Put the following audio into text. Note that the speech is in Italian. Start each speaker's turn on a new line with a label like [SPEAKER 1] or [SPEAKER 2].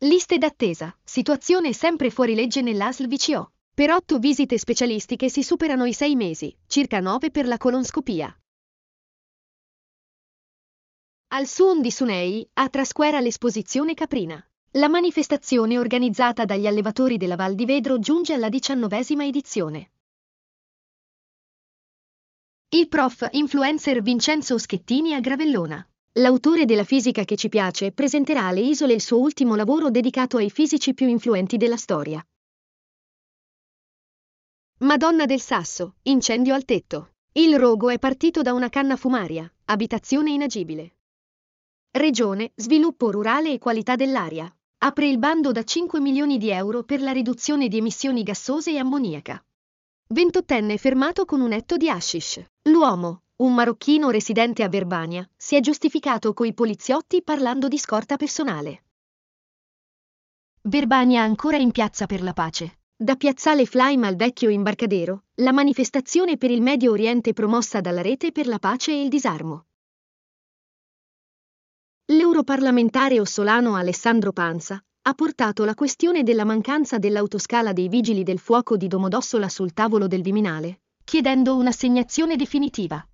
[SPEAKER 1] Liste d'attesa, situazione sempre fuori legge nell'ASL VCO. Per otto visite specialistiche si superano i sei mesi, circa nove per la colonscopia. Al Suon di Sunei, a Trasquera l'esposizione caprina. La manifestazione organizzata dagli allevatori della Val di Vedro giunge alla diciannovesima edizione. Il prof influencer Vincenzo Schettini a Gravellona. L'autore della fisica che ci piace presenterà alle isole il suo ultimo lavoro dedicato ai fisici più influenti della storia. Madonna del Sasso, incendio al tetto. Il rogo è partito da una canna fumaria, abitazione inagibile. Regione, sviluppo rurale e qualità dell'aria. Apre il bando da 5 milioni di euro per la riduzione di emissioni gassose e ammoniaca. Ventottenne fermato con un etto di hashish. L'uomo, un marocchino residente a Verbania, si è giustificato coi poliziotti parlando di scorta personale. Verbania ancora in piazza per la pace. Da piazzale Flaim al vecchio imbarcadero, la manifestazione per il Medio Oriente promossa dalla Rete per la pace e il disarmo. L'europarlamentare ossolano Alessandro Panza ha portato la questione della mancanza dell'autoscala dei vigili del fuoco di Domodossola sul tavolo del Viminale, chiedendo un'assegnazione definitiva.